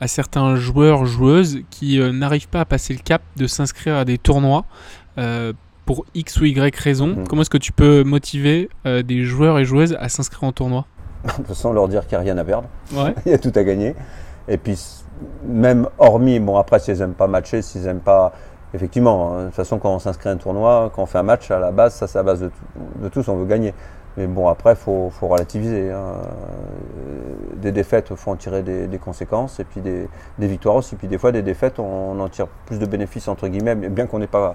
à certains joueurs, joueuses qui euh, n'arrivent pas à passer le cap de s'inscrire à des tournois euh, pour X ou Y raison Mhm. Comment est-ce que tu peux motiver euh, des joueurs et joueuses à s'inscrire en tournoi? [LAUGHS] De toute façon, leur dire qu'il n'y a rien à perdre. Ouais. [LAUGHS] Il y a tout à gagner. Et puis, même hormis, bon, après, s'ils n'aiment pas matcher, s'ils n'aiment pas. Effectivement, hein, de toute façon, quand on s'inscrit à un tournoi, quand on fait un match, à la base, ça, c'est à base de, tout- de tous, on veut gagner. Mais bon, après, il faut, faut relativiser. hein. Euh, Des défaites, il faut en tirer des, des conséquences. Et puis des, des victoires aussi. Puis des fois, des défaites, on en tire plus de bénéfices, entre guillemets, bien qu'on n'est pas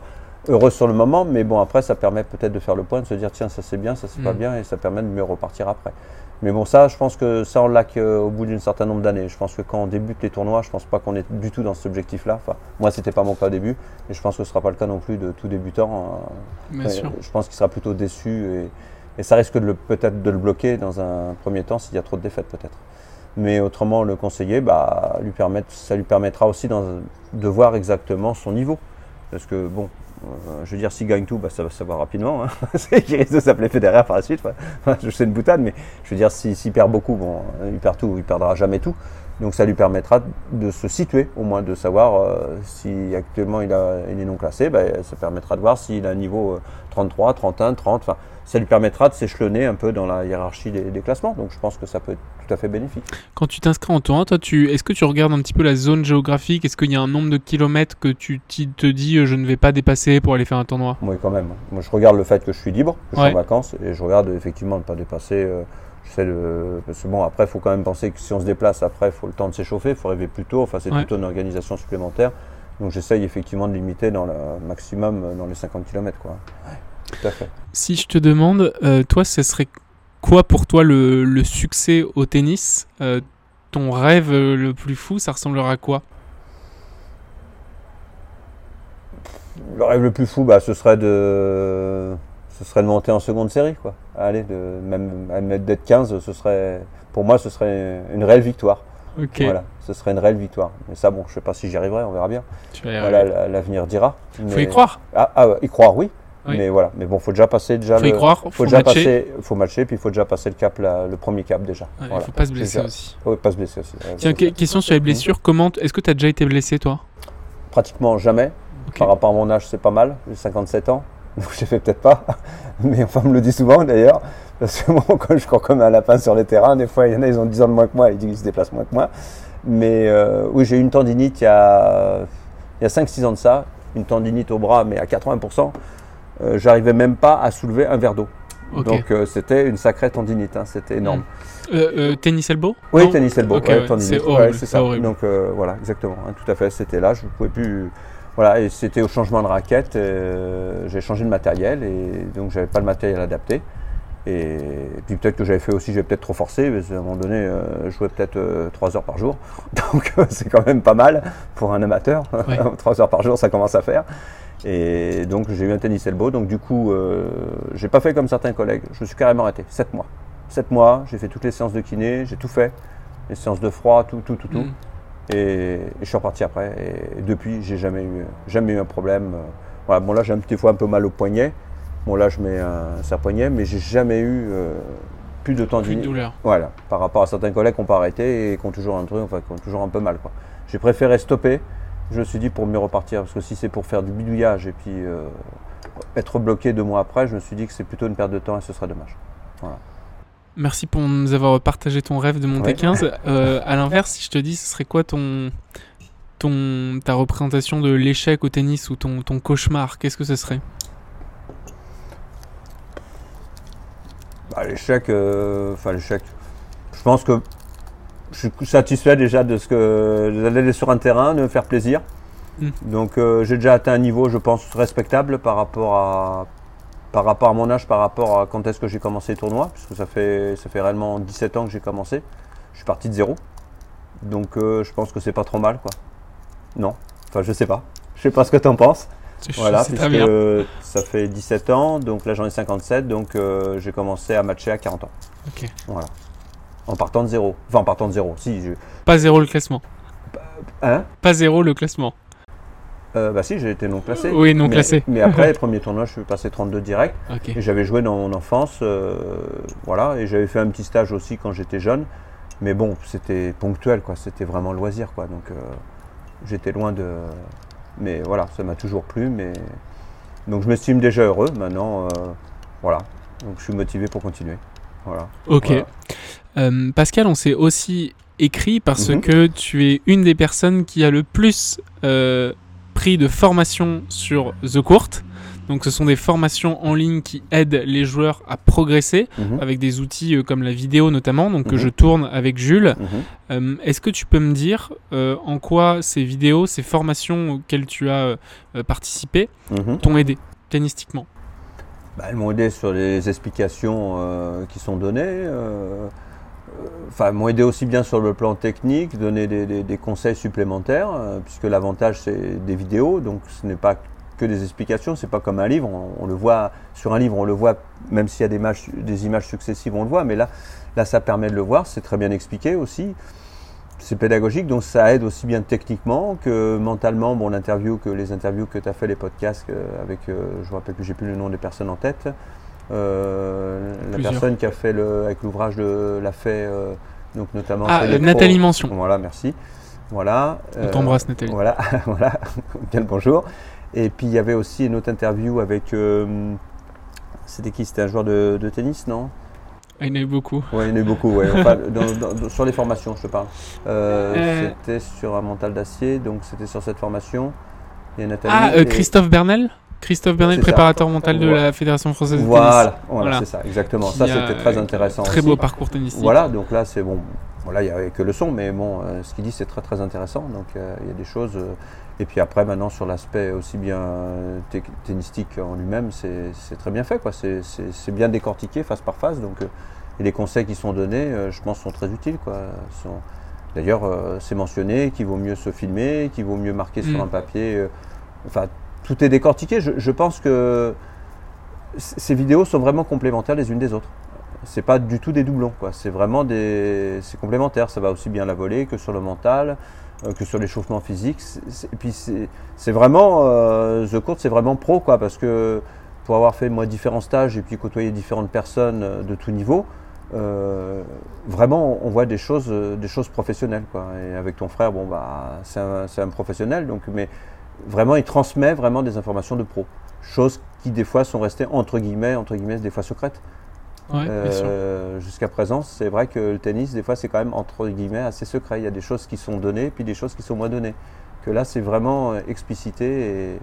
heureux sur le moment. Mais bon, après, ça permet peut-être de faire le point, de se dire, tiens, ça c'est bien, ça c'est pas Mm. bien, et ça permet de mieux repartir après. Mais bon, ça, je pense que ça, on l'a qu'au bout d'un certain nombre d'années. Je pense que quand on débute les tournois, je pense pas qu'on est du tout dans cet objectif-là. Enfin, moi, c'était pas mon cas au début, et je pense que ce sera pas le cas non plus de tout débutant. Euh, Bien sûr. Je pense qu'il sera plutôt déçu, et, et ça risque peut-être de le bloquer dans un premier temps s'il y a trop de défaites, peut-être. Mais autrement, le conseiller, bah, lui permettre, ça lui permettra aussi de voir exactement son niveau. Parce que bon, euh, je veux dire, s'il gagne tout, bah, ça va se savoir rapidement. Hein. [LAUGHS] il risque de s'appeler Federer par la suite. [LAUGHS] je sais une boutade, mais je veux dire, s'il perd beaucoup, bon, il perd tout, il perdra jamais tout. Donc ça lui permettra de se situer, au moins de savoir euh, si actuellement il, a, il est non classé, bah, ça permettra de voir s'il a un niveau 33, 31, 30. Enfin, ça lui permettra de s'échelonner un peu dans la hiérarchie des, classements. Donc je pense que ça peut être tout à fait bénéfique. Quand tu t'inscris en tournoi, toi, tu, est-ce que tu regardes un petit peu la zone géographique? Est-ce qu'il y a un nombre de kilomètres que tu te dis euh, je ne vais pas dépasser pour aller faire un tournoi? Oui, quand même. Moi, je regarde le fait que je suis libre, que je suis en vacances, et je regarde effectivement ne pas dépasser. Euh, sais le... Parce que bon, après, il faut quand même penser que si on se déplace, après, il faut le temps de s'échauffer, il faut arriver plus tôt. Enfin, c'est plutôt une organisation supplémentaire. Donc j'essaye effectivement de limiter dans le maximum euh, dans les 50 km. Quoi. Tout à fait. Si je te demande, euh, toi, ce serait quoi pour toi le, succès au tennis? Euh, Ton rêve le plus fou, ça ressemblera à quoi? Le rêve le plus fou, bah, ce serait de ce serait de monter en seconde série, quoi. Allez, de, même d'être 15, ce serait, pour moi, ce serait une réelle victoire. Voilà, ce serait une réelle victoire. Mais ça, bon, je sais pas si j'y arriverai, on verra bien. L'avenir dira. Il faut y croire. Ah, ah, y croire, oui. Mais voilà, mais bon, faut déjà passer déjà. Faut y croire. Faut, déjà passer. Faut matcher, puis il faut déjà passer le cap, le premier cap déjà. Il ne faut pas se blesser aussi. Oui, pas se blesser aussi. Tiens, question sur les blessures. Comment Est-ce que tu as déjà été blessé toi? Pratiquement jamais. Par rapport à mon âge, c'est pas mal. J'ai 57 ans, [LAUGHS] donc j'ai fait peut-être pas. [LAUGHS] Mais enfin, on me le dit souvent d'ailleurs. Parce que [LAUGHS] moi, quand je cours comme un lapin sur les terrains, des fois, il y en a, ils ont 10 ans de moins que moi, ils disent qu'ils se déplacent moins que moi. Mais euh, oui, j'ai eu une tendinite il y a, il y a 5-6 ans de ça, une tendinite au bras, mais à 80%. Euh, j'arrivais même pas à soulever un verre d'eau. Donc euh, c'était une sacrée tendinite, hein, c'était énorme. Euh, tennis elbow? Oui, tennis elbow, c'est ça. Donc voilà, exactement, hein, tout à fait, c'était là, je ne pouvais plus. Voilà, et c'était au changement de raquette, j'ai changé de matériel et donc j'avais pas le matériel adapté. Et, puis peut-être que j'avais fait aussi, j'ai peut-être trop forcé, mais à un moment donné, je jouais peut-être 3 heures par jour. [LAUGHS] Donc c'est quand même pas mal pour un amateur. 3 [LAUGHS] heures par jour, ça commence à faire. Et donc j'ai eu un tennis elbow. Donc du coup, euh, j'ai pas fait comme certains collègues. Je me suis carrément arrêté. 7 mois. 7 mois, j'ai fait toutes les séances de kiné, j'ai tout fait. Les séances de froid, tout, tout, tout, tout. Mm. Et, je suis reparti après. Et, depuis, j'ai jamais eu, jamais eu un problème. Voilà, bon là j'ai un petit fois un peu mal au poignet. Bon là je mets un serre-poignet, mais j'ai jamais eu euh, plus de tendinite. Plus de douleur. Voilà. Par rapport à certains collègues qui n'ont pas arrêté et qui ont toujours un truc, enfin qui ont toujours un peu mal. J'ai préféré stopper je me suis dit pour mieux repartir, parce que si c'est pour faire du bidouillage et puis euh, être bloqué deux mois après, je me suis dit que c'est plutôt une perte de temps et ce serait dommage. Merci pour nous avoir partagé ton rêve de monter 15. Euh, à l'inverse, si je te dis, ce serait quoi ton, ton, ta représentation de l'échec au tennis ou ton, ton cauchemar Qu'est-ce que ce serait? Bah, L'échec, euh, enfin l'échec. Je pense que je suis satisfait déjà de ce que d'aller sur un terrain, de me faire plaisir. Hmm. Donc euh, j'ai déjà atteint un niveau, je pense, respectable par rapport à par rapport à mon âge, par rapport à quand est-ce que j'ai commencé le tournoi, puisque ça fait ça fait réellement 17 ans que j'ai commencé. Je suis parti de zéro. Donc euh, je pense que c'est pas trop mal quoi. Non. Enfin je sais pas. Je sais pas ce que tu en penses. Voilà, puisque ça fait 17 ans, donc là j'en ai 57, donc euh, j'ai commencé à matcher à 40 ans. Ok. Voilà en partant de zéro. Enfin, en partant de zéro, si. Je... Pas zéro le classement. Hein? Pas zéro le classement. Euh, bah si, j'ai été non classé. Oui, non classé. Mais après, premier tournoi, je suis passé 32 direct. Et j'avais joué dans mon enfance, euh, voilà, et j'avais fait un petit stage aussi quand j'étais jeune. Mais bon, c'était ponctuel, quoi. C'était vraiment loisir, quoi. Donc, euh, j'étais loin de. Mais voilà, ça m'a toujours plu. Mais donc, je m'estime déjà heureux. Maintenant, voilà. Donc, je suis motivé pour continuer. Voilà. Ok. Pascal, on s'est aussi écrit parce mhm. que tu es une des personnes qui a le plus euh, de formation sur The Court. Donc ce sont des formations en ligne qui aident les joueurs à progresser mhm. avec des outils euh, comme la vidéo notamment, donc que mhm. je tourne avec Jules. Est-ce que tu peux me dire en quoi ces vidéos, ces formations auxquelles tu as participé t'ont aidé tennistiquement bah, Elles m'ont aidé sur les explications qui sont données enfin, m'ont aidé aussi bien sur le plan technique, donner des, conseils supplémentaires, euh, puisque l'avantage c'est des vidéos, donc ce n'est pas que des explications, c'est pas comme un livre, on, le voit sur un livre, on le voit, même s'il y a des, images successives, on le voit, mais là, Là, ça permet de le voir, c'est très bien expliqué aussi. C'est pédagogique, donc ça aide aussi bien techniquement que mentalement. Bon, l'interview, que les interviews que tu as fait, les podcasts avec, je me rappelle que j'ai plus le nom des personnes en tête. La personne qui a fait le, avec l'ouvrage l'a fait, donc notamment. Ah, Nathalie Mention. Voilà, merci. Voilà. On t'embrasse, Nathalie. Voilà, [LAUGHS] voilà. Bien le bonjour. Et puis il y avait aussi une autre interview avec. Euh, c'était qui? C'était un joueur de, tennis, non? Ah, il y en a eu beaucoup. Oui, il y en a eu beaucoup, ouais. [LAUGHS] sur les formations, je te parle. Euh, euh. C'était sur un mental d'acier, donc c'était sur cette formation. A Nathalie ah, Christophe Bernel Christophe Bernel, préparateur mental de la Fédération française de voilà, tennis. Voilà, c'est ça, exactement. ça, c'était très intéressant. Très beau parcours tennistique. Voilà, donc là, c'est bon. Voilà, il n'y avait que le son, mais bon, ce qu'il dit, c'est très très intéressant. Donc, il y a des choses. Et puis après, maintenant, sur l'aspect aussi bien euh, tennistique en lui-même, c'est très bien fait. C'est bien décortiqué face par face. Donc, euh, et les conseils qui sont donnés, euh, je pense, sont très utiles. D'ailleurs, c'est mentionné qu'il vaut mieux se filmer, qu'il vaut mieux marquer sur mm. un papier. enfin, tout est décortiqué. Je, pense que ces vidéos sont vraiment complémentaires les unes des autres. C'est pas du tout des doublons, C'est vraiment des, c'est complémentaire. Ça va aussi bien la volée que sur le mental. Euh, que sur l'échauffement physique. et puis c'est vraiment euh, The Court, c'est vraiment pro quoi, parce que pour avoir fait moi différents stages et puis côtoyer différentes personnes euh, de tout niveau, vraiment on voit des choses, des choses professionnelles quoi. Et avec ton frère, bon bah c'est un, un, professionnel, donc mais vraiment il transmet vraiment des informations de pro, choses qui des fois sont restées entre guillemets, entre guillemets des fois secrètes. Euh, jusqu'à présent, c'est vrai que le tennis, des fois, c'est quand même entre guillemets assez secret. Il y a des choses qui sont données, puis des choses qui sont moins données. Que là, c'est vraiment euh, explicité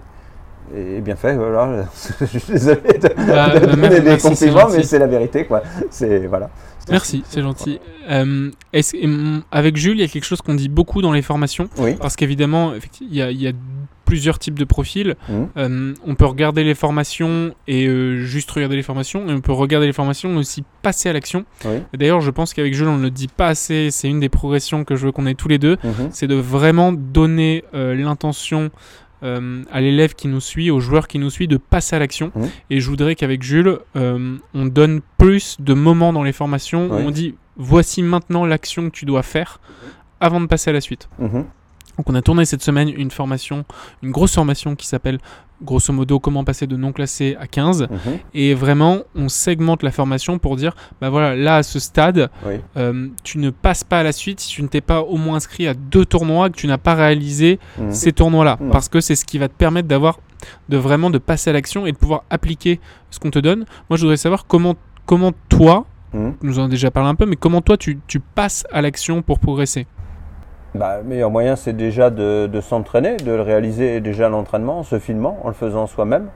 et, bien fait. Voilà. [LAUGHS] Je suis désolé de, bah, donner des compliments, mais c'est la vérité, quoi. C'est voilà. Merci, c'est gentil. Euh, avec Jules, il y a quelque chose qu'on dit beaucoup dans les formations? Parce qu'évidemment, il y, y, a plusieurs types de profils. Mmh. Euh, on peut regarder les formations et euh, juste regarder les formations, et on peut regarder les formations et aussi passer à l'action. D'ailleurs, je pense qu'avec Jules, on ne le dit pas assez, c'est une des progressions que je veux qu'on ait tous les deux, mmh. c'est de vraiment donner euh, l'intention à l'élève qui nous suit, au joueur qui nous suit, de passer à l'action. Mmh. Et je voudrais qu'avec Jules, on donne plus de moments dans les formations où on dit voici maintenant l'action que tu dois faire avant de passer à la suite. Donc on a tourné cette semaine une formation, une grosse formation qui s'appelle grosso modo comment passer de non classé à 15 mhm. et vraiment on segmente la formation pour dire bah voilà là à ce stade euh, tu ne passes pas à la suite si tu ne t'es pas au moins inscrit à deux tournois que tu n'as pas réalisé mhm. ces tournois là mhm. parce que c'est ce qui va te permettre d'avoir de vraiment de passer à l'action et de pouvoir appliquer ce qu'on te donne moi je voudrais savoir comment comment toi nous en avons déjà parlé un peu mais comment toi tu, tu passes à l'action pour progresser? Bah, le meilleur moyen, c'est déjà de, s'entraîner, de le réaliser déjà l'entraînement, en se filmant, en le faisant soi-même.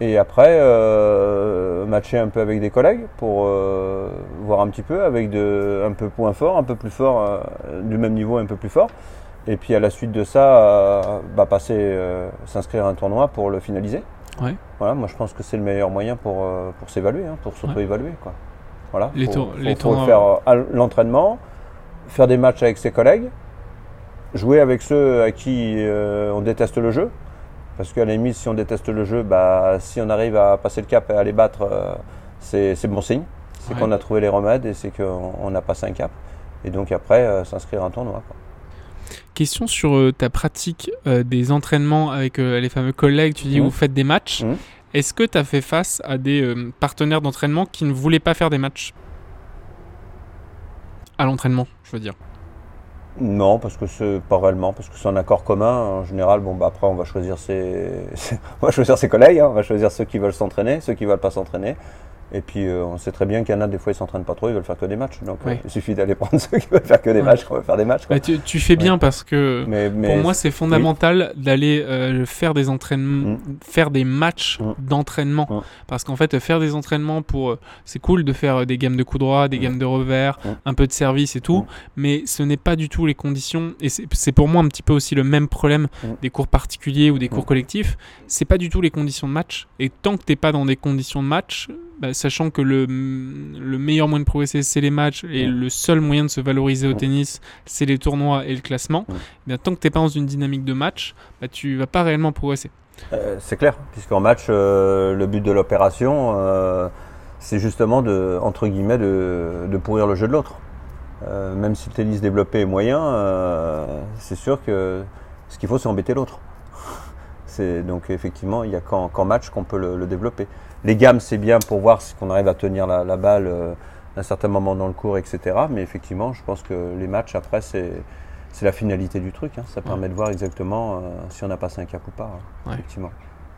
Et après, euh, matcher un peu avec des collègues pour euh, voir un petit peu, avec de, un peu point fort, un peu plus fort, euh, du même niveau, un peu plus fort. Et puis à la suite de ça, bah, passer, s'inscrire à un tournoi pour le finaliser. Voilà, moi je pense que c'est le meilleur moyen pour, pour s'évaluer, hein, pour s'auto-évaluer. Voilà, les, faire l'entraînement, faire des matchs avec ses collègues, jouer avec ceux à qui euh, on déteste le jeu. Parce qu'à la limite, si on déteste le jeu, bah, si on arrive à passer le cap et à les battre, euh, c'est bon signe. C'est qu'on a trouvé les remèdes et c'est qu'on a passé un cap. Et donc après, euh, s'inscrire à un tournoi. Question sur ta pratique des entraînements avec les fameux collègues. Tu dis, mmh. vous faites des matchs. Mmh. Est-ce que tu as fait face à des partenaires d'entraînement qui ne voulaient pas faire des matchs? À l'entraînement, je veux dire. Non, parce que c'est pas réellement, parce que c'est un accord commun. En général, bon, bah après, on va choisir ses, [LAUGHS] on va choisir ses collègues, hein. on va choisir ceux qui veulent s'entraîner, ceux qui veulent pas s'entraîner. Et puis, euh, on sait très bien qu'il y en a, des fois, ils s'entraînent pas trop, ils veulent faire que des matchs. Donc, euh, il suffit d'aller prendre [LAUGHS] ceux qui veulent faire que des matchs, qu'on veut faire des matchs. Bah, tu, fais bien parce que pour moi, c'est fondamental d'aller euh, faire des entraînements, mm. faire des matchs mm. d'entraînement. Mm. Parce qu'en fait, faire des entraînements pour. c'est cool de faire des gammes de coups droits, des gammes de revers, un peu de service et tout, mais ce n'est pas du tout les conditions. Et c'est pour moi un petit peu aussi le même problème des cours particuliers ou des cours collectifs. C'est pas du tout les conditions de match. Et tant que t'es pas dans des conditions de match, bah, sachant que le, le, meilleur moyen de progresser, c'est les matchs, et le seul moyen de se valoriser au tennis, c'est les tournois et le classement, eh bien, tant que tu n'es pas dans une dynamique de match, bah, tu vas pas réellement progresser. Euh, c'est clair, puisqu'en match, euh, le but de l'opération, euh, c'est justement de, entre guillemets, de, de pourrir le jeu de l'autre. Même si le tennis développé est moyen, c'est sûr que ce qu'il faut, c'est embêter l'autre. [LAUGHS] Donc effectivement, il n'y a qu'en match qu'on peut le, le développer. Les gammes, c'est bien pour voir si on arrive à tenir la, la balle euh, à un certain moment dans le cours, etc. Mais effectivement, je pense que les matchs après, c'est la finalité du truc. hein. Ça permet de voir exactement euh, si on a passé un cap ou pas. hein, Ouais. Effectivement.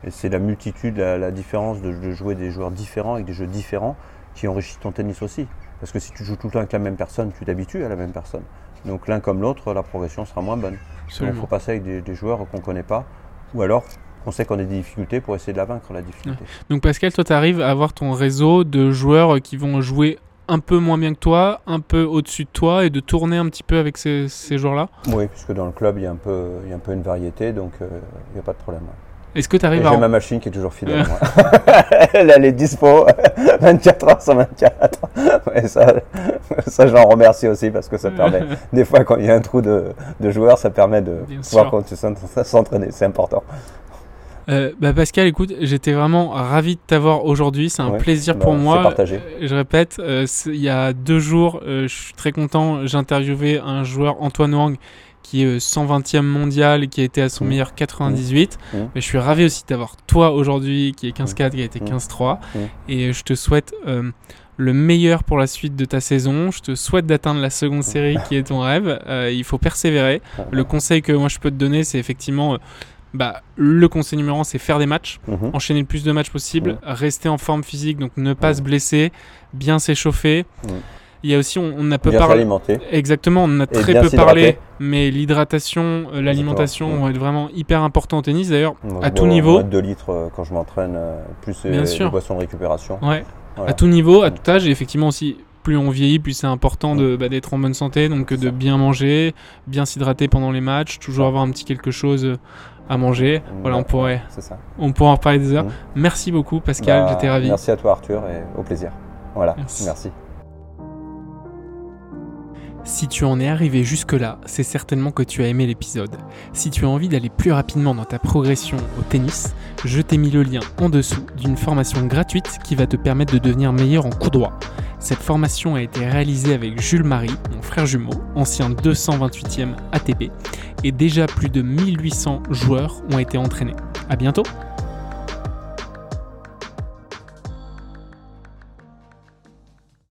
Et c'est la multitude, la, la différence de, de jouer des joueurs différents avec des jeux différents qui enrichit ton tennis aussi. Parce que si tu joues tout le temps avec la même personne, tu t'habitues à la même personne. Donc l'un comme l'autre, la progression sera moins bonne. Il faut passer avec des, des joueurs qu'on ne connaît pas, ou alors on sait qu'on a des difficultés pour essayer de la vaincre, la difficulté. Donc Pascal, toi, tu arrives à avoir ton réseau de joueurs qui vont jouer un peu moins bien que toi, un peu au-dessus de toi, et de tourner un petit peu avec ces, ces joueurs-là? Oui, puisque dans le club, il y a un peu, il y a un peu une variété, donc euh, il n'y a pas de problème. Est-ce que tu arrives j'ai à... ma machine qui est toujours fidèle moi. [LAUGHS] Elle, elle est dispo [LAUGHS] 24 heures sur 24. Et ça, ça j'en remercie aussi parce que ça permet, des fois quand il y a un trou de, de joueurs, ça permet de Bien pouvoir s'entraîner. C'est important. Euh, bah Pascal, écoute, j'étais vraiment ravi de t'avoir aujourd'hui. C'est un Ouais, plaisir bah, pour moi. partagé. Euh, Je répète, euh, il y a deux jours, euh, je suis très content. J'ai interviewé un joueur, Antoine Wang, qui est euh, 120e mondial, qui a été à son Mm. meilleur 98. Mm. Mais je suis ravi aussi d'avoir toi aujourd'hui, qui est 15-4, qui a été Mm. 15-3. Mm. Et je te souhaite le meilleur pour la suite de ta saison. Je te souhaite d'atteindre la seconde série qui est ton rêve. Euh, il faut persévérer. Le conseil que moi je peux te donner, c'est effectivement, euh, bah, le conseil numéro un, c'est faire des matchs, Mhm. enchaîner le plus de matchs possible, rester en forme physique, donc ne pas se blesser, bien s'échauffer. Il y a aussi, on, on a peu parlé. Exactement, on a très peu parlé, mais l'hydratation, euh, l'alimentation vont être vraiment hyper important au tennis. D'ailleurs, à tout niveau. moins de 2 litres euh, quand je m'entraîne, euh, plus Bien sûr. boissons de récupération. ouais, Voilà. à tout niveau, à tout âge, et effectivement aussi, plus on vieillit, plus c'est important de, bah, d'être en bonne santé, donc de bien manger, bien s'hydrater pendant les matchs, toujours avoir un petit quelque chose à manger. Voilà, on pourrait, ça. on pourrait en reparler des heures. Mhm. Merci beaucoup, Pascal, Bah, j'étais ravi. Merci à toi Arthur et au plaisir. Voilà, Merci. merci. Si tu en es arrivé jusque-là, c'est certainement que tu as aimé l'épisode. Si tu as envie d'aller plus rapidement dans ta progression au tennis, je t'ai mis le lien en dessous d'une formation gratuite qui va te permettre de devenir meilleur en coup droit. Cette formation a été réalisée avec Jules Marie, mon frère jumeau, ancien 228e ATP, et déjà plus de 1800 joueurs ont été entraînés. À bientôt